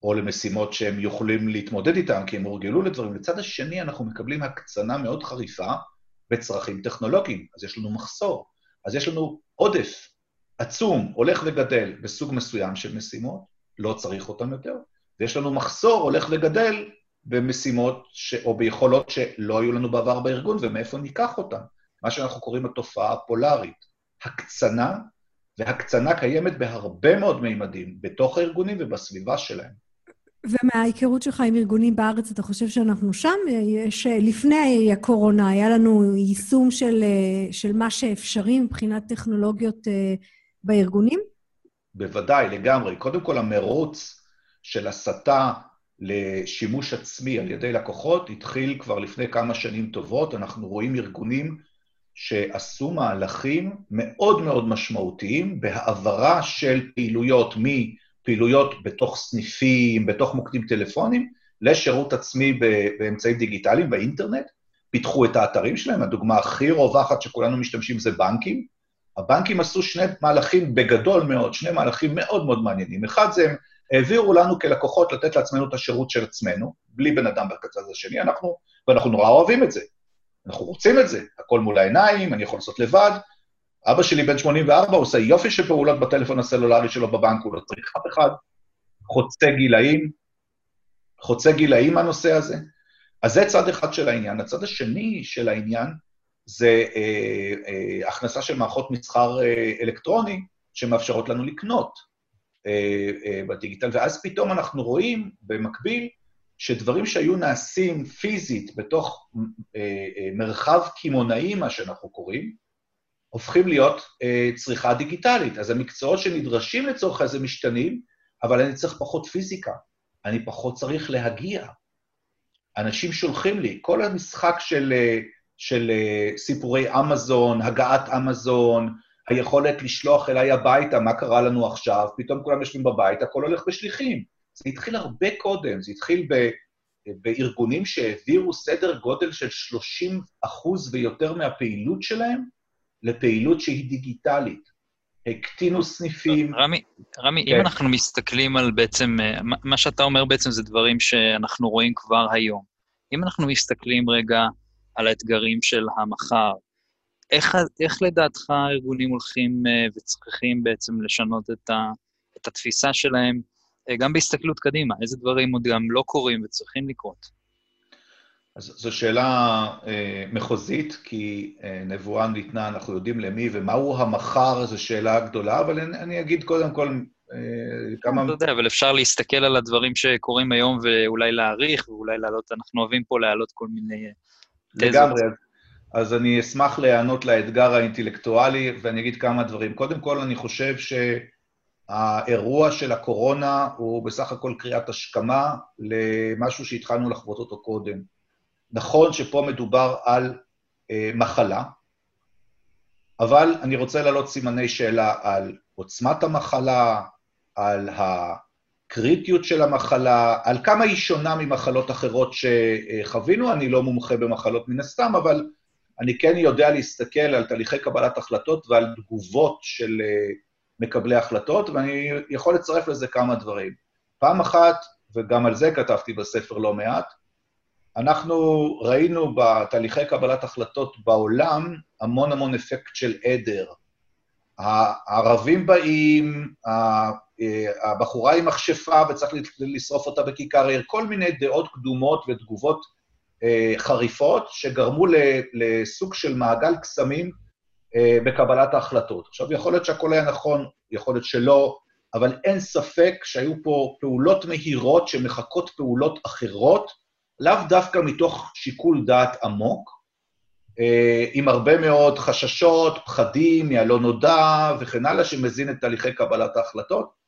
או למשימות שהם יכולים להתמודד איתם, כי הם הורגלו לדברים. לצד השני, אנחנו מקבלים הקצנה מאוד חריפה בצרכים טכנולוגיים, אז יש לנו מחסור. אז יש לנו עודף עצום, הולך וגדל בסוג מסוים של משימות, לא צריך אותם יותר, ויש לנו מחסור הולך וגדל במשימות ש... או ביכולות שלא היו לנו בעבר בארגון, ומאיפה ניקח אותן? מה שאנחנו קוראים התופעה הפולארית, הקצנה, והקצנה קיימת בהרבה מאוד מימדים, בתוך הארגונים ובסביבה שלהם. ומההיכרות שלך עם ארגונים בארץ, אתה חושב שאנחנו שם? יש, לפני הקורונה, היה לנו יישום של, של מה שאפשרי מבחינת טכנולוגיות אה, בארגונים? בוודאי, לגמרי. קודם כל, המרוץ של הסתה לשימוש עצמי על ידי לקוחות התחיל כבר לפני כמה שנים טובות. אנחנו רואים ארגונים שעשו מהלכים מאוד מאוד משמעותיים בהעברה של פעילויות מפעילויות בתוך סניפים, בתוך מוקדים טלפונים, לשירות עצמי באמצעים דיגיטליים, באינטרנט, פיתחו את האתרים שלהם. הדוגמה הכי רווחת שכולנו משתמשים זה בנקים. הבנקים עשו שני מהלכים בגדול מאוד, שני מהלכים מאוד מאוד מעניינים. אחד זה הם העבירו לנו כלקוחות לתת לעצמנו את השירות של עצמנו, בלי בן אדם בקצה השני, אנחנו, ואנחנו נורא אוהבים את זה. אנחנו רוצים את זה, הכל מול העיניים, אני יכול לעשות לבד. אבא שלי בן 84, עושה יופי של פעולות בטלפון הסלולרי שלו בבנק, הוא לא צריך אף אחד. חוצה גילאים, חוצה גילאים הנושא הזה. אז זה צד אחד של העניין. הצד השני של העניין זה אה, אה, הכנסה של מערכות מסחר אה, אלקטרוני שמאפשרות לנו לקנות בדיגיטל, ואז פתאום אנחנו רואים במקביל שדברים שהיו נעשים פיזית בתוך אה, אה, מרחב קמעונאי, מה שאנחנו קוראים, הופכים להיות אה, צריכה דיגיטלית. אז המקצועות שנדרשים לצורך הזה משתנים, אבל אני צריך פחות פיזיקה, אני פחות צריך להגיע. אנשים שולחים לי, כל המשחק של, אה, של אה, סיפורי אמזון, הגעת אמזון, היכולת לשלוח אליי הביתה, מה קרה לנו עכשיו, פתאום כולם יושבים בבית, הכל הולך בשליחים. זה התחיל הרבה קודם, זה התחיל ב, בארגונים שהעבירו סדר גודל של 30 אחוז ויותר מהפעילות שלהם לפעילות שהיא דיגיטלית. הקטינו סניפים. רמי, רמי, כן. אם אנחנו מסתכלים על בעצם, אה, מה שאתה אומר בעצם זה דברים שאנחנו רואים כבר היום. אם אנחנו מסתכלים רגע על האתגרים של המחר, איך, איך לדעתך הארגונים הולכים אה, וצריכים בעצם לשנות את, ה, את התפיסה שלהם, אה, גם בהסתכלות קדימה? איזה דברים עוד גם לא קורים וצריכים לקרות? אז זו שאלה אה, מחוזית, כי אה, נבואה ניתנה, אנחנו יודעים למי, ומהו המחר, זו שאלה גדולה, אבל אני, אני אגיד קודם כל אה, כמה... אתה יודע, אבל אפשר להסתכל על הדברים שקורים היום ואולי להעריך, ואולי להעלות, אנחנו אוהבים פה להעלות כל מיני תזות. לגמרי, אז אני אשמח להיענות לאתגר האינטלקטואלי, ואני אגיד כמה דברים. קודם כל, אני חושב שהאירוע של הקורונה הוא בסך הכל קריאת השכמה למשהו שהתחלנו לחוות אותו קודם. נכון שפה מדובר על אה, מחלה, אבל אני רוצה להעלות סימני שאלה על עוצמת המחלה, על הקריטיות של המחלה, על כמה היא שונה ממחלות אחרות שחווינו. אני לא מומחה במחלות מן הסתם, אבל אני כן יודע להסתכל על תהליכי קבלת החלטות ועל תגובות של אה, מקבלי החלטות, ואני יכול לצרף לזה כמה דברים. פעם אחת, וגם על זה כתבתי בספר לא מעט, אנחנו ראינו בתהליכי קבלת החלטות בעולם המון המון אפקט של עדר. הערבים באים, אה, הבחורה עם מכשפה וצריך לשרוף אותה בכיכר העיר, כל מיני דעות קדומות ותגובות חריפות שגרמו לסוג של מעגל קסמים אה, בקבלת ההחלטות. עכשיו, יכול להיות שהכל היה נכון, יכול להיות שלא, אבל אין ספק שהיו פה פעולות מהירות שמחקות פעולות אחרות, לאו דווקא מתוך שיקול דעת עמוק, אה, עם הרבה מאוד חששות, פחדים מהלא נודע וכן הלאה, שמזין את תהליכי קבלת ההחלטות.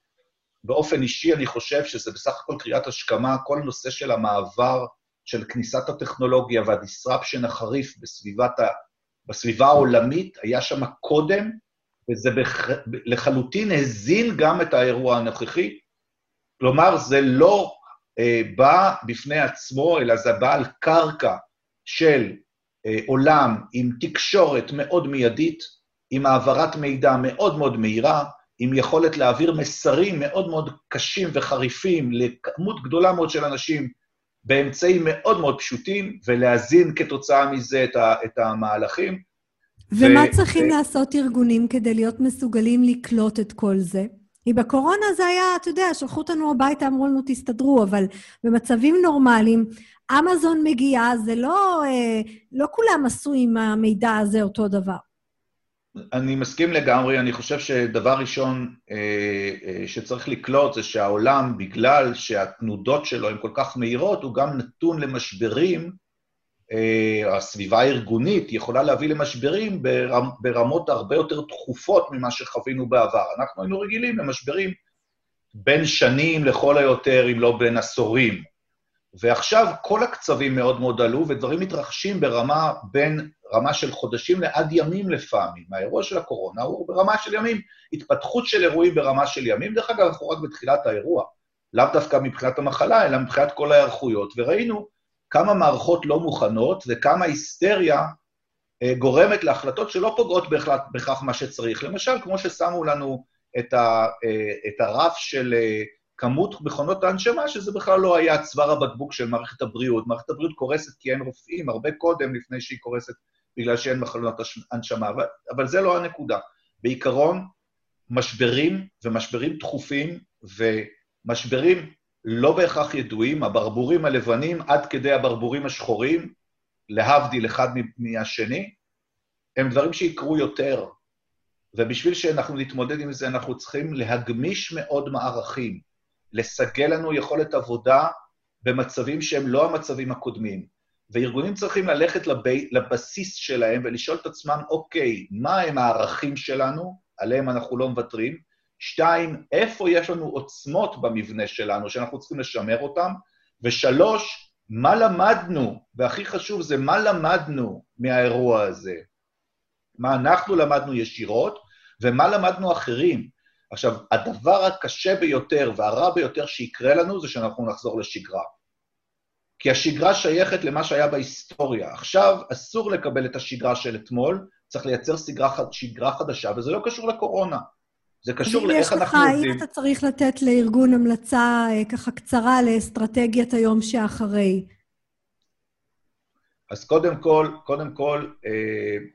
באופן אישי, אני חושב שזה בסך הכל קריאת השכמה, כל נושא של המעבר של כניסת הטכנולוגיה והדיסרפשן החריף בסביבת ה... בסביבה העולמית, היה שם קודם, וזה בח... לחלוטין הזין גם את האירוע הנוכחי. כלומר, זה לא אה, בא בפני עצמו, אלא זה בא על קרקע של אה, עולם עם תקשורת מאוד מיידית, עם העברת מידע מאוד מאוד מהירה, עם יכולת להעביר מסרים מאוד מאוד קשים וחריפים לכמות גדולה מאוד של אנשים באמצעים מאוד מאוד פשוטים, ולהזין כתוצאה מזה את, ה, את המהלכים. ומה ו... צריכים ו... לעשות ארגונים כדי להיות מסוגלים לקלוט את כל זה? כי בקורונה זה היה, אתה יודע, שלחו אותנו הביתה, אמרו לנו, תסתדרו, אבל במצבים נורמליים, אמזון מגיעה, זה לא, אה, לא כולם עשו עם המידע הזה אותו דבר. אני מסכים לגמרי, אני חושב שדבר ראשון אה, אה, שצריך לקלוט זה שהעולם, בגלל שהתנודות שלו הן כל כך מהירות, הוא גם נתון למשברים אה, הסביבה הארגונית יכולה להביא למשברים ברמ, ברמות הרבה יותר תכופות ממה שחווינו בעבר. אנחנו היינו רגילים למשברים בין שנים לכל היותר, אם לא בין עשורים. ועכשיו כל הקצבים מאוד מאוד עלו, ודברים מתרחשים ברמה בין רמה של חודשים לעד ימים לפעמים. האירוע של הקורונה הוא ברמה של ימים, התפתחות של אירועים ברמה של ימים. דרך אגב, אנחנו רק בתחילת האירוע, לאו דווקא מבחינת המחלה, אלא מבחינת כל ההיערכויות, וראינו כמה מערכות לא מוכנות וכמה היסטריה אה, גורמת להחלטות שלא פוגעות בהכרח, בכך מה שצריך. למשל, כמו ששמו לנו את, ה, אה, את הרף של אה, כמות מכונות ההנשמה, שזה בכלל לא היה צוואר הבקבוק של מערכת הבריאות. מערכת הבריאות קורסת כי אין רופאים הרבה קודם לפני שהיא קורסת בגלל שאין מכונות הנשמה, אבל, אבל זה לא הנקודה. בעיקרון, משברים ומשברים דחופים ומשברים לא בהכרח ידועים, הברבורים הלבנים עד כדי הברבורים השחורים, להבדיל אחד מהשני, הם דברים שיקרו יותר. ובשביל שאנחנו נתמודד עם זה, אנחנו צריכים להגמיש מאוד מערכים, לסגל לנו יכולת עבודה במצבים שהם לא המצבים הקודמים. וארגונים צריכים ללכת לב... לבסיס שלהם ולשאול את עצמם, אוקיי, מה הם הערכים שלנו, עליהם אנחנו לא מוותרים, שתיים, איפה יש לנו עוצמות במבנה שלנו שאנחנו צריכים לשמר אותן, ושלוש, מה למדנו, והכי חשוב זה מה למדנו מהאירוע הזה. מה אנחנו למדנו ישירות, ומה למדנו אחרים. עכשיו, הדבר הקשה ביותר והרע ביותר שיקרה לנו זה שאנחנו נחזור לשגרה. כי השגרה שייכת למה שהיה בהיסטוריה. עכשיו אסור לקבל את השגרה של אתמול, צריך לייצר שגרה, שגרה חדשה, וזה לא קשור לקורונה. זה קשור לאיך אנחנו עובדים. אם אתה צריך לתת לארגון המלצה אה, ככה קצרה לאסטרטגיית היום שאחרי. אז קודם כל, קודם כל, אה,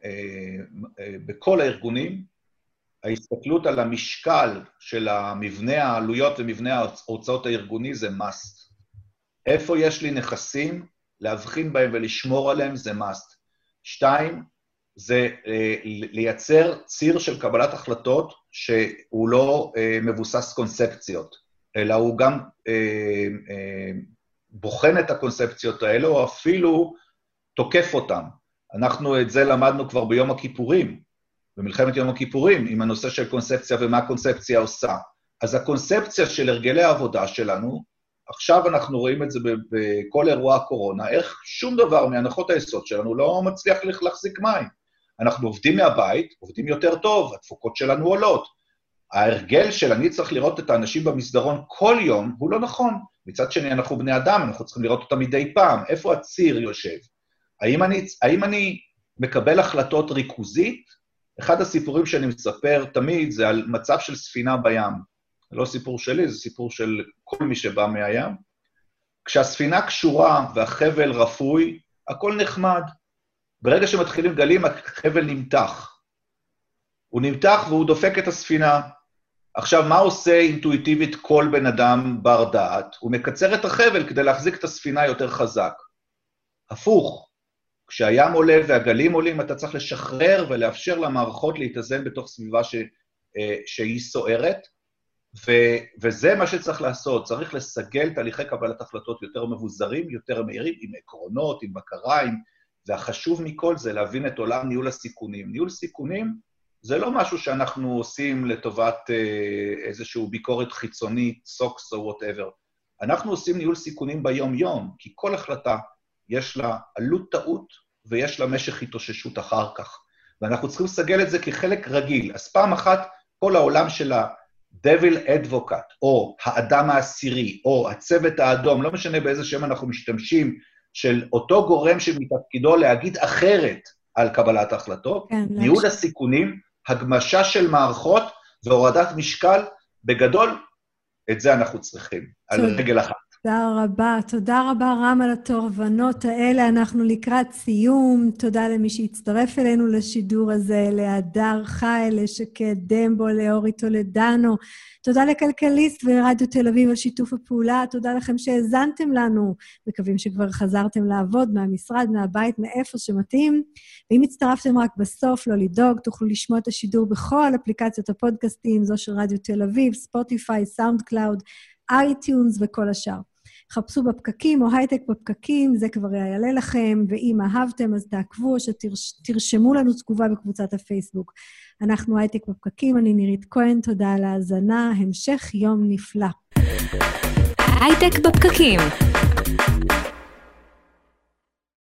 אה, אה, בכל הארגונים, ההסתכלות על המשקל של המבנה העלויות ומבנה ההוצאות הארגוני זה must. איפה יש לי נכסים, להבחין בהם ולשמור עליהם זה must. שתיים, זה אה, לייצר ציר של קבלת החלטות שהוא לא אה, מבוסס קונספציות, אלא הוא גם אה, בוחן את הקונספציות האלה, או אפילו תוקף אותן. אנחנו את זה למדנו כבר ביום הכיפורים, במלחמת יום הכיפורים, עם הנושא של קונספציה ומה הקונספציה עושה. אז הקונספציה של הרגלי העבודה שלנו, עכשיו אנחנו רואים את זה בכל אירוע הקורונה, איך שום דבר מהנחות היסוד שלנו לא מצליח להחזיק מים. אנחנו עובדים מהבית, עובדים יותר טוב, התפוקות שלנו עולות. ההרגל של אני צריך לראות את האנשים במסדרון כל יום, הוא לא נכון. מצד שני, אנחנו בני אדם, אנחנו צריכים לראות אותם מדי פעם. איפה הציר יושב? האם אני, האם אני מקבל החלטות ריכוזית? אחד הסיפורים שאני מספר תמיד זה על מצב של ספינה בים. זה לא סיפור שלי, זה סיפור של כל מי שבא מהים. כשהספינה קשורה והחבל רפוי, הכל נחמד. ברגע שמתחילים גלים, החבל נמתח. הוא נמתח והוא דופק את הספינה. עכשיו, מה עושה אינטואיטיבית כל בן אדם בר דעת? הוא מקצר את החבל כדי להחזיק את הספינה יותר חזק. הפוך, כשהים עולה והגלים עולים, אתה צריך לשחרר ולאפשר למערכות להתאזן בתוך סביבה ש, אה, שהיא סוערת, ו, וזה מה שצריך לעשות. צריך לסגל תהליכי קבלת החלטות יותר מבוזרים, יותר מהירים, עם עקרונות, עם בקרה, עם והחשוב מכל זה להבין את עולם ניהול הסיכונים. ניהול סיכונים זה לא משהו שאנחנו עושים לטובת אה, איזושהי ביקורת חיצונית, SOX או whatever. אנחנו עושים ניהול סיכונים ביום-יום, כי כל החלטה יש לה עלות טעות ויש לה משך התאוששות אחר כך. ואנחנו צריכים לסגל את זה כחלק רגיל. אז פעם אחת, כל העולם של ה-Devil Advocate, או האדם העשירי, או הצוות האדום, לא משנה באיזה שם אנחנו משתמשים, של אותו גורם שמתפקידו להגיד אחרת על קבלת ההחלטות, כן, ניהול הסיכונים, הגמשה של מערכות והורדת משקל, בגדול, את זה אנחנו צריכים, על רגל אחת. תודה רבה. תודה רבה, רם, על התובנות האלה. אנחנו לקראת סיום. תודה למי שהצטרף אלינו לשידור הזה, להדר חי, לשקד דמבו, לאורי טולדנו. תודה לכלכליסט ולרדיו תל אביב על שיתוף הפעולה. תודה לכם שהאזנתם לנו. מקווים שכבר חזרתם לעבוד מהמשרד, מהבית, מאיפה שמתאים. ואם הצטרפתם רק בסוף, לא לדאוג, תוכלו לשמוע את השידור בכל אפליקציות הפודקאסטים, זו של רדיו תל אביב, Spotify, SoundCloud, iTunes וכל השאר. חפשו בפקקים או הייטק בפקקים, זה כבר יעלה לכם, ואם אהבתם אז תעקבו או שתרשמו לנו תגובה בקבוצת הפייסבוק. אנחנו הייטק בפקקים, אני נירית כהן, תודה על ההאזנה, המשך יום נפלא. הייטק בפקקים.